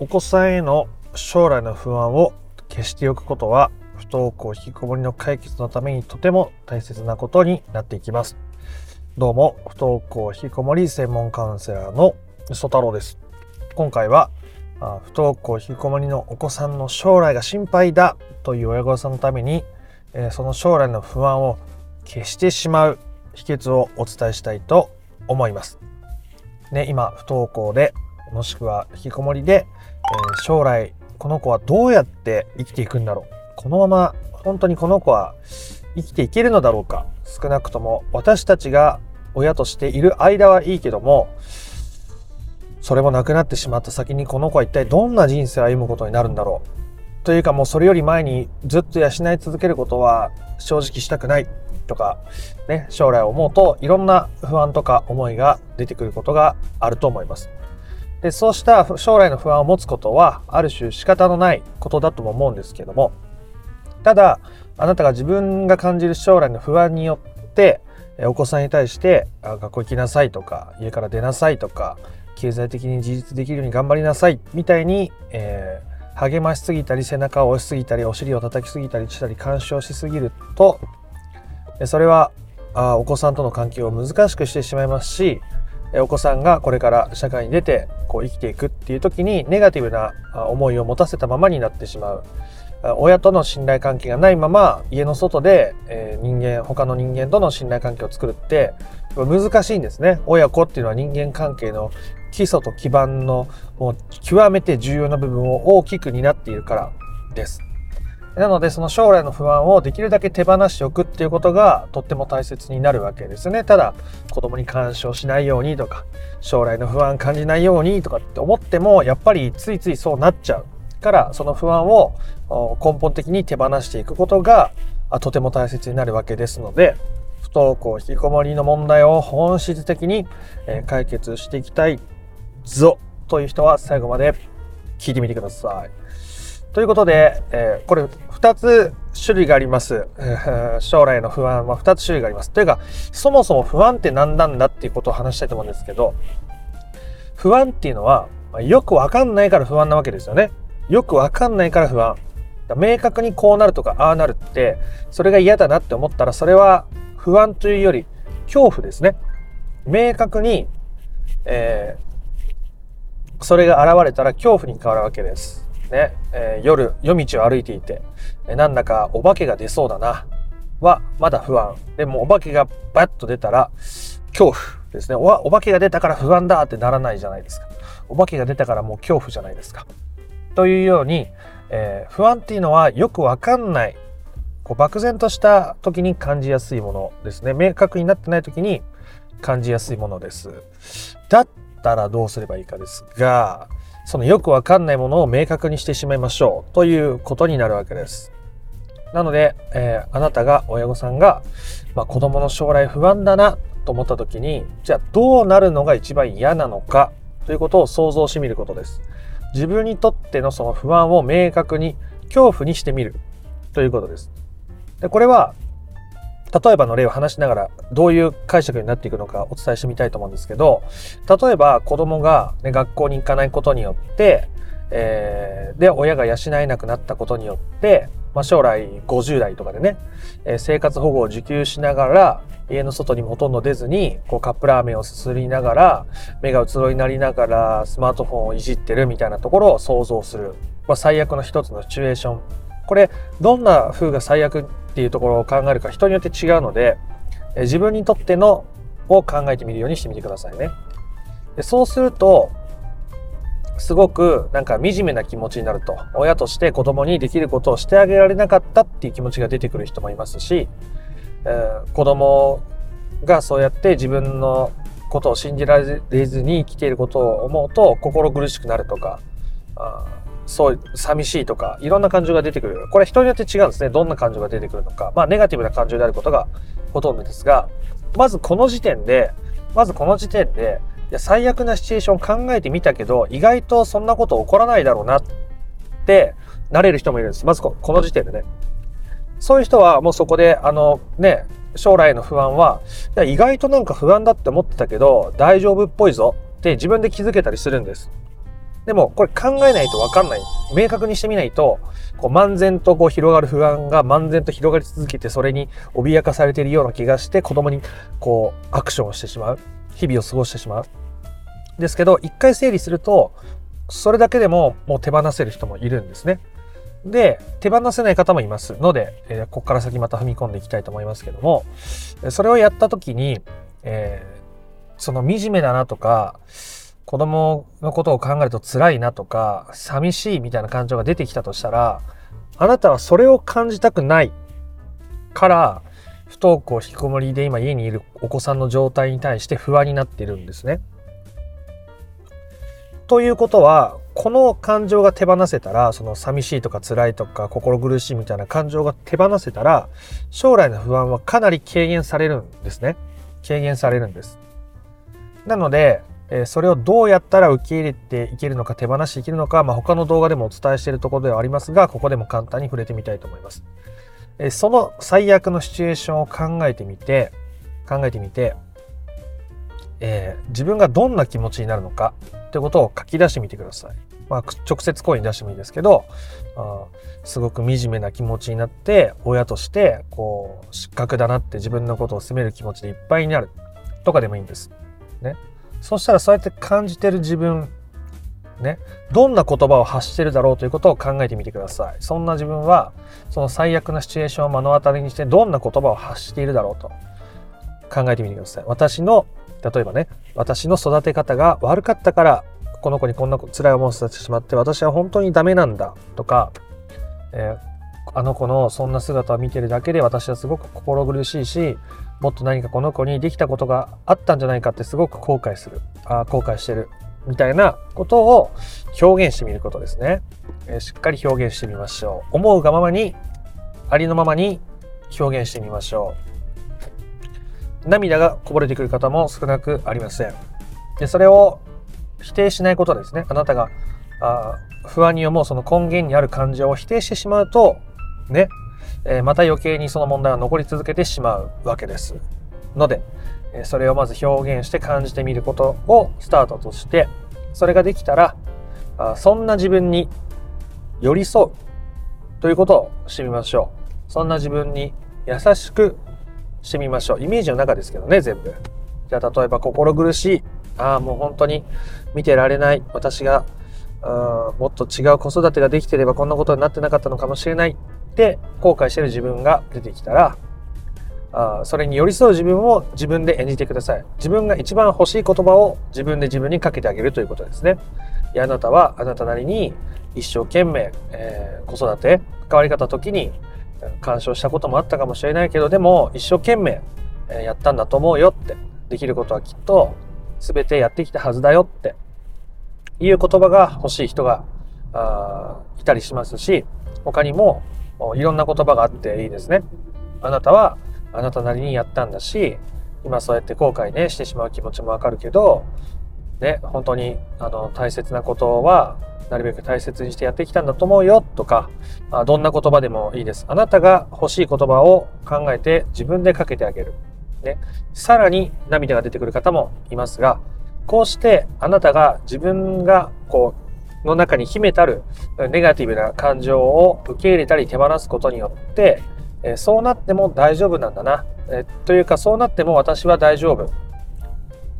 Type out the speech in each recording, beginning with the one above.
お子さんへの将来の不安を消しておくことは不登校引きこもりの解決のためにとても大切なことになっていきますどうも不登校引きこもり専門カウンセラーの曽太郎です今回は不登校引きこもりのお子さんの将来が心配だという親御さんのためにその将来の不安を消してしまう秘訣をお伝えしたいと思います。ね、今不登校でもしくは引きこもりで、えー、将来この子はどうやって生きていくんだろう。このまま本当にこの子は生きていけるのだろうか。少なくとも私たちが親としている間はいいけどもそれもなくなってしまった先にこの子は一体どんな人生を歩むことになるんだろう。というかもうそれより前にずっと養い続けることは正直したくない。とか、ね、将来思うといろんな不安とか思いが出てくることがあると思います。でそうした将来の不安を持つことはある種仕方のないことだとも思うんですけども。ただあなたが自分が感じる将来の不安によってお子さんに対して学校行きなさいとか家から出なさいとか経済的に自立できるように頑張りなさいみたいに、えー、励ましすぎたり背中を押しすぎたりお尻を叩きすぎたりしたり干渉しすぎるとそれはあお子さんとの関係を難しくしてしまいますしお子さんがこれから社会に出てこう生きていくっていう時にネガティブな思いを持たせたままになってしまう。親との信頼関係がないまま家の外で、人間他の人間との信頼関係を作るって難しいんですね。親子っていうのは人間関係の基礎と基盤のもう極めて重要な部分を大きく担っているからです。なのでその将来の不安をできるだけ手放しておくっていうことがとっても大切になるわけですね。ただ子供に干渉しないようにとか将来の不安感じないようにとかって思ってもやっぱりついついそうなっちゃうからその不安を根本的に手放していくことがとても大切になるわけですので不登校引きこもりの問題を本質的に解決していきたいぞという人は最後まで聞いてみてください。ということで、えー、これ2つ種類があります。将来の不安は2つ種類があります。というか、そもそも不安って何なんだっていうことを話したいと思うんですけど、不安っていうのは、よくわかんないから不安なわけですよね。よくわかんないから不安。明確にこうなるとかああなるって、それが嫌だなって思ったら、それは不安というより恐怖ですね。明確に、えー、それが現れたら恐怖に変わるわけです。ね、えー、夜夜道を歩いていて、えなんだかお化けが出そうだなはまだ不安。でもお化けがバッと出たら恐怖ですね。おお化けが出たから不安だってならないじゃないですか。お化けが出たからもう恐怖じゃないですか。というように、えー、不安っていうのはよくわかんないこう漠然とした時に感じやすいものですね。明確になってない時に感じやすいものです。だったらどうすればいいかですがそのよくわかんないものを明確にしてしまいましょうということになるわけです。なので、えー、あなたが親御さんが、まあ、子供の将来不安だなと思った時にじゃあどうなるのが一番嫌なのかということを想像してみることです。自分にとってのその不安を明確に恐怖にしてみるということです。でこれは例えばの例を話しながらどういう解釈になっていくのかお伝えしてみたいと思うんですけど例えば子供が、ね、学校に行かないことによって、えー、で親が養えなくなったことによって、まあ、将来50代とかでね、えー、生活保護を受給しながら家の外にもほとんど出ずにこうカップラーメンをすすりながら目がうつろになりながらスマートフォンをいじってるみたいなところを想像する、まあ、最悪の一つのシチュエーション。これどんな風が最悪っていうところを考えるか人によって違うのでえ自分にとってのを考えてみるようにしてみてくださいね。でそうするとすごくなんか惨めな気持ちになると親として子供にできることをしてあげられなかったっていう気持ちが出てくる人もいますし、えー、子供がそうやって自分のことを信じられずに生きていることを思うと心苦しくなるとかあそう寂しいとかいろんな感情が出てくる。これ人によって違うんですね。どんな感情が出てくるのか。まあネガティブな感情であることがほとんどですがまずこの時点でまずこの時点でいや最悪なシチュエーション考えてみたけど意外とそんなこと起こらないだろうなってなれる人もいるんです。まずこの時点でね。そういう人はもうそこであのね将来の不安は意外となんか不安だって思ってたけど大丈夫っぽいぞって自分で気づけたりするんです。でも、これ考えないとわかんない。明確にしてみないと、こう、漫然とこう広がる不安が漫然と広がり続けて、それに脅かされているような気がして、子供にこう、アクションをしてしまう。日々を過ごしてしまう。ですけど、一回整理すると、それだけでももう手放せる人もいるんですね。で、手放せない方もいますので、えー、ここから先また踏み込んでいきたいと思いますけども、それをやった時に、えー、その惨めだなとか、子供のことを考えると辛いなとか、寂しいみたいな感情が出てきたとしたら、あなたはそれを感じたくないから、不登校引きこもりで今家にいるお子さんの状態に対して不安になっているんですね。ということは、この感情が手放せたら、その寂しいとか辛いとか心苦しいみたいな感情が手放せたら、将来の不安はかなり軽減されるんですね。軽減されるんです。なので、えそれをどうやったら受け入れていけるのか手放していけるのか、まあ、他の動画でもお伝えしているところではありますが、ここでも簡単に触れてみたいと思います。えその最悪のシチュエーションを考えてみて、考えてみて、えー、自分がどんな気持ちになるのかってことを書き出してみてください。まあ、直接声に出してもいいですけど、あすごく惨めな気持ちになって、親として、こう、失格だなって自分のことを責める気持ちでいっぱいになるとかでもいいんです。ね。そしたらそうやって感じてる自分、ね、どんな言葉を発してるだろうということを考えてみてください。そんな自分は、その最悪なシチュエーションを目の当たりにして、どんな言葉を発しているだろうと考えてみてください。私の例えばね、私の育て方が悪かったから、この子にこんな辛い思いをさせてしまって、私は本当にダメなんだとか、えー、あの子のそんな姿を見てるだけで私はすごく心苦しいし、もっと何かこの子にできたことがあったんじゃないかってすごく後悔する。あ後悔してる。みたいなことを表現してみることですね、えー、しっかり表現してみましょう。思うがままに、ありのままに表現してみましょう。涙がこぼれてくる方も少なくありません。で、それを否定しないことですね。あなたがあ不安に思うその根源にある感情を否定してしまうと、ね、え、また余計にその問題は残り続けてしまうわけです。ので、えそれをまず表現して感じてみることをスタートとして、それができたら、あそんな自分に寄り添うということをしてみましょう。そんな自分に優しくしてみましょう。イメージの中ですけどね、全部。じゃあ、例えば、心苦しい。ああ、もう本当に見てられない。私が、もっと違う子育てができてればこんなことになってなかったのかもしれないって後悔してる自分が出てきたら、あそれに寄り添う自分を自分で演じてください。自分が一番欲しい言葉を自分で自分にかけてあげるということですね。いやあなたはあなたなりに一生懸命、えー、子育て、関わり方時に干渉したこともあったかもしれないけど、でも一生懸命やったんだと思うよって、できることはきっと全てやってきたはずだよっていう言葉が欲しい人があいたりしますし、他にもいろんな言葉があっていいですね。あなたはあなたなりにやったんだし、今そうやって後悔ね、してしまう気持ちもわかるけど、ね、本当にあの大切なことはなるべく大切にしてやってきたんだと思うよとか、あどんな言葉でもいいです。あなたが欲しい言葉を考えて自分でかけてあげる。ね、さらに涙が出てくる方もいますが、こうしてあなたが自分がこう、の中に秘めたるネガティブな感情を受け入れたり手放すことによって、えそうなっても大丈夫なんだな。えというかそうなっても私は大丈夫。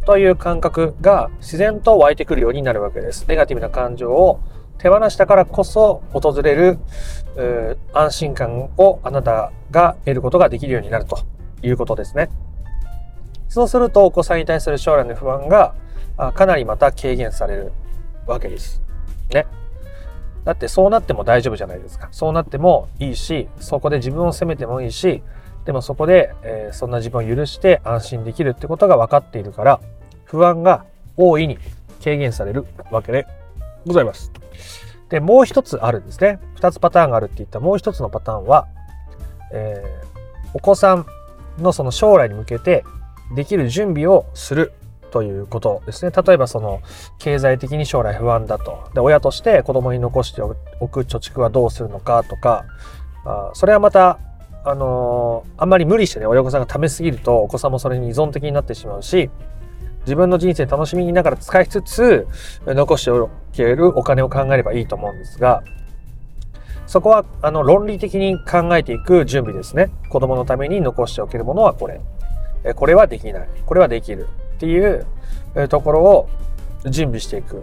という感覚が自然と湧いてくるようになるわけです。ネガティブな感情を手放したからこそ訪れる安心感をあなたが得ることができるようになるということですね。そうするとお子さんに対する将来の不安がかなりまた軽減されるわけです。ね。だってそうなっても大丈夫じゃないですか。そうなってもいいし、そこで自分を責めてもいいし、でもそこで、えー、そんな自分を許して安心できるってことが分かっているから、不安が大いに軽減されるわけでございます。で、もう一つあるんですね。二つパターンがあるって言ったもう一つのパターンは、えー、お子さんのその将来に向けてできる準備をするということですね。例えばその経済的に将来不安だと。で、親として子供に残しておく貯蓄はどうするのかとか、あそれはまた、あのー、あんまり無理してね、親御さんが試しすぎるとお子さんもそれに依存的になってしまうし、自分の人生楽しみながら使いつつ、残しておけるお金を考えればいいと思うんですが、そこは、あの、論理的に考えていく準備ですね。子供のために残しておけるものはこれ。これはできない。これはできる。っていうところを準備していく。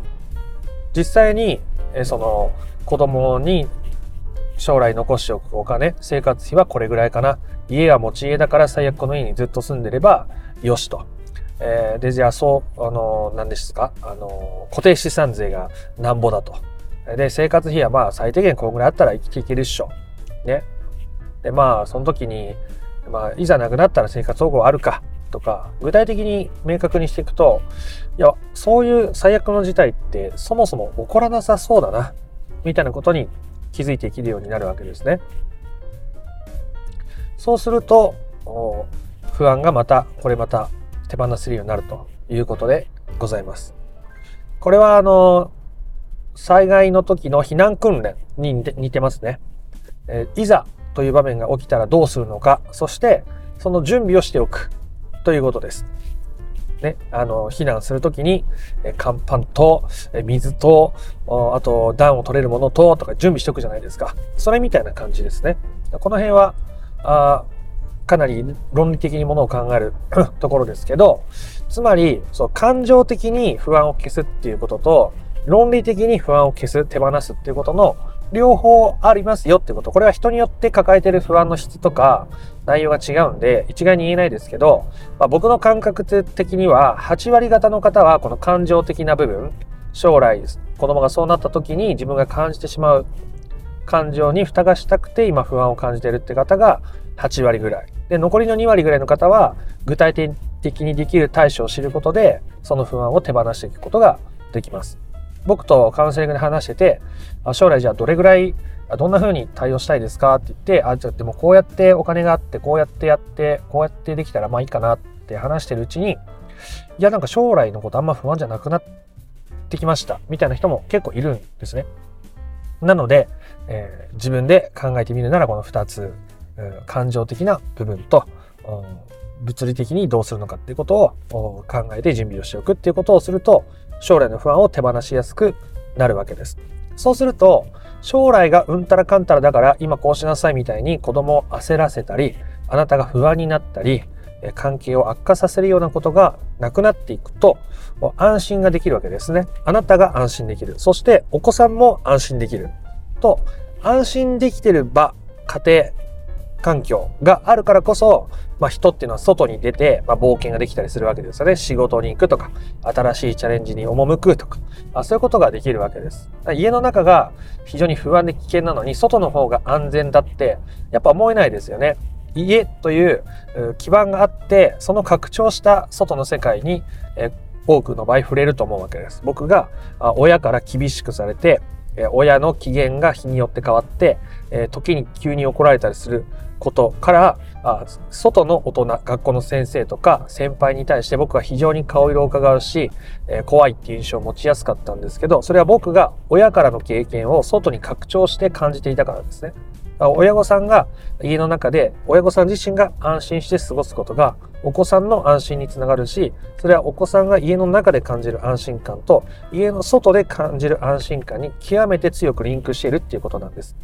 実際に、その、子供に将来残しておくお金、生活費はこれぐらいかな。家は持ち家だから最悪この家にずっと住んでればよしと。えー、で、じゃあそう、あの、何ですか？あの、固定資産税がなんぼだと。で、生活費はまあ最低限このぐらいあったら生きていけるっしょ。ね。で、まあその時に、まあいざなくなったら生活保護あるかとか、具体的に明確にしていくと、いや、そういう最悪の事態ってそもそも起こらなさそうだな、みたいなことに気づいていけるようになるわけですね。そうすると、不安がまた、これまた手放せるようになるということでございます。これはあの、災害の時の避難訓練に似てますね。え、いざという場面が起きたらどうするのか、そしてその準備をしておくということです。ね、あの、避難するときに、え乾パンと、え水と、あと暖を取れるものと、とか準備しておくじゃないですか。それみたいな感じですね。この辺は、あかなり論理的にものを考える ところですけど、つまり、そう、感情的に不安を消すっていうことと、論理的に不安を消す、手放すっていうことの両方ありますよってこと。これは人によって抱えてる不安の質とか内容が違うんで一概に言えないですけど、まあ、僕の感覚的には8割方の方はこの感情的な部分、将来子供がそうなった時に自分が感じてしまう感情に蓋がしたくて今不安を感じてるって方が8割ぐらい。で、残りの2割ぐらいの方は具体的にできる対処を知ることでその不安を手放していくことができます。僕とカウンセリングで話してて、将来じゃあどれぐらい、どんな風に対応したいですかって言って、あ、じゃあでもこうやってお金があって、こうやってやって、こうやってできたらまあいいかなって話してるうちに、いやなんか将来のことあんま不安じゃなくなってきました、みたいな人も結構いるんですね。なので、えー、自分で考えてみるならこの2つ、感情的な部分と、物理的にどうするのかっていうことを考えて準備をしておくっていうことをすると将来の不安を手放しやすくなるわけです。そうすると将来がうんたらかんたらだから今こうしなさいみたいに子供を焦らせたりあなたが不安になったり関係を悪化させるようなことがなくなっていくと安心ができるわけですね。あなたが安心できる。そしてお子さんも安心できる。と安心できてる場、家庭、環境があるからこそまあ、人っていうのは外に出て、まあ、冒険ができたりするわけですよね。仕事に行くとか、新しいチャレンジに赴くとか、あ、そういうことができるわけです。家の中が非常に不安で危険なのに、外の方が安全だって、やっぱ思えないですよね。家という基盤があって、その拡張した外の世界に、え多くの場合触れると思うわけです。僕が親から厳しくされて、親の機嫌が日によって変わって、時に急に怒られたりすることからあ外の大人学校の先生とか先輩に対して僕は非常に顔色を伺うし、えー、怖いっていう印象を持ちやすかったんですけどそれは僕が親からの経験を外に拡張して感じていたからですね。親御さんが家の中で親御さん自身が安心して過ごすことがお子さんの安心につながるしそれはお子さんが家の中で感じる安心感と家の外で感じる安心感に極めて強くリンクしているっていうことなんです。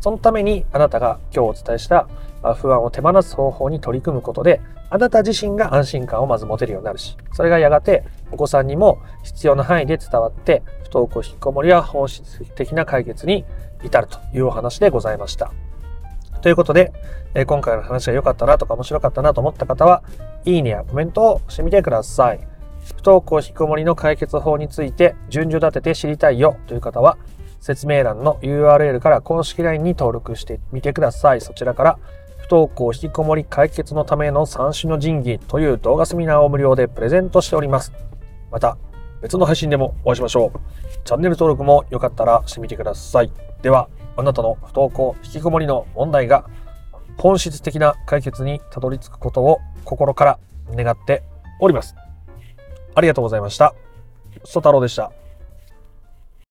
そのためにあなたが今日お伝えした不安を手放す方法に取り組むことで、あなた自身が安心感をまず持てるようになるし、それがやがてお子さんにも必要な範囲で伝わって、不登校引きこもりは本質的な解決に至るというお話でございました。ということで、今回の話が良かったなとか面白かったなと思った方は、いいねやコメントをしてみてください。不登校引きこもりの解決法について順序立てて知りたいよという方は、説明欄の URL から公式 LINE に登録してみてください。そちらから不登校引きこもり解決のための三種の神器という動画セミナーを無料でプレゼントしております。また別の配信でもお会いしましょう。チャンネル登録もよかったらしてみてください。では、あなたの不登校引きこもりの問題が本質的な解決にたどり着くことを心から願っております。ありがとうございました。ソ太郎でした。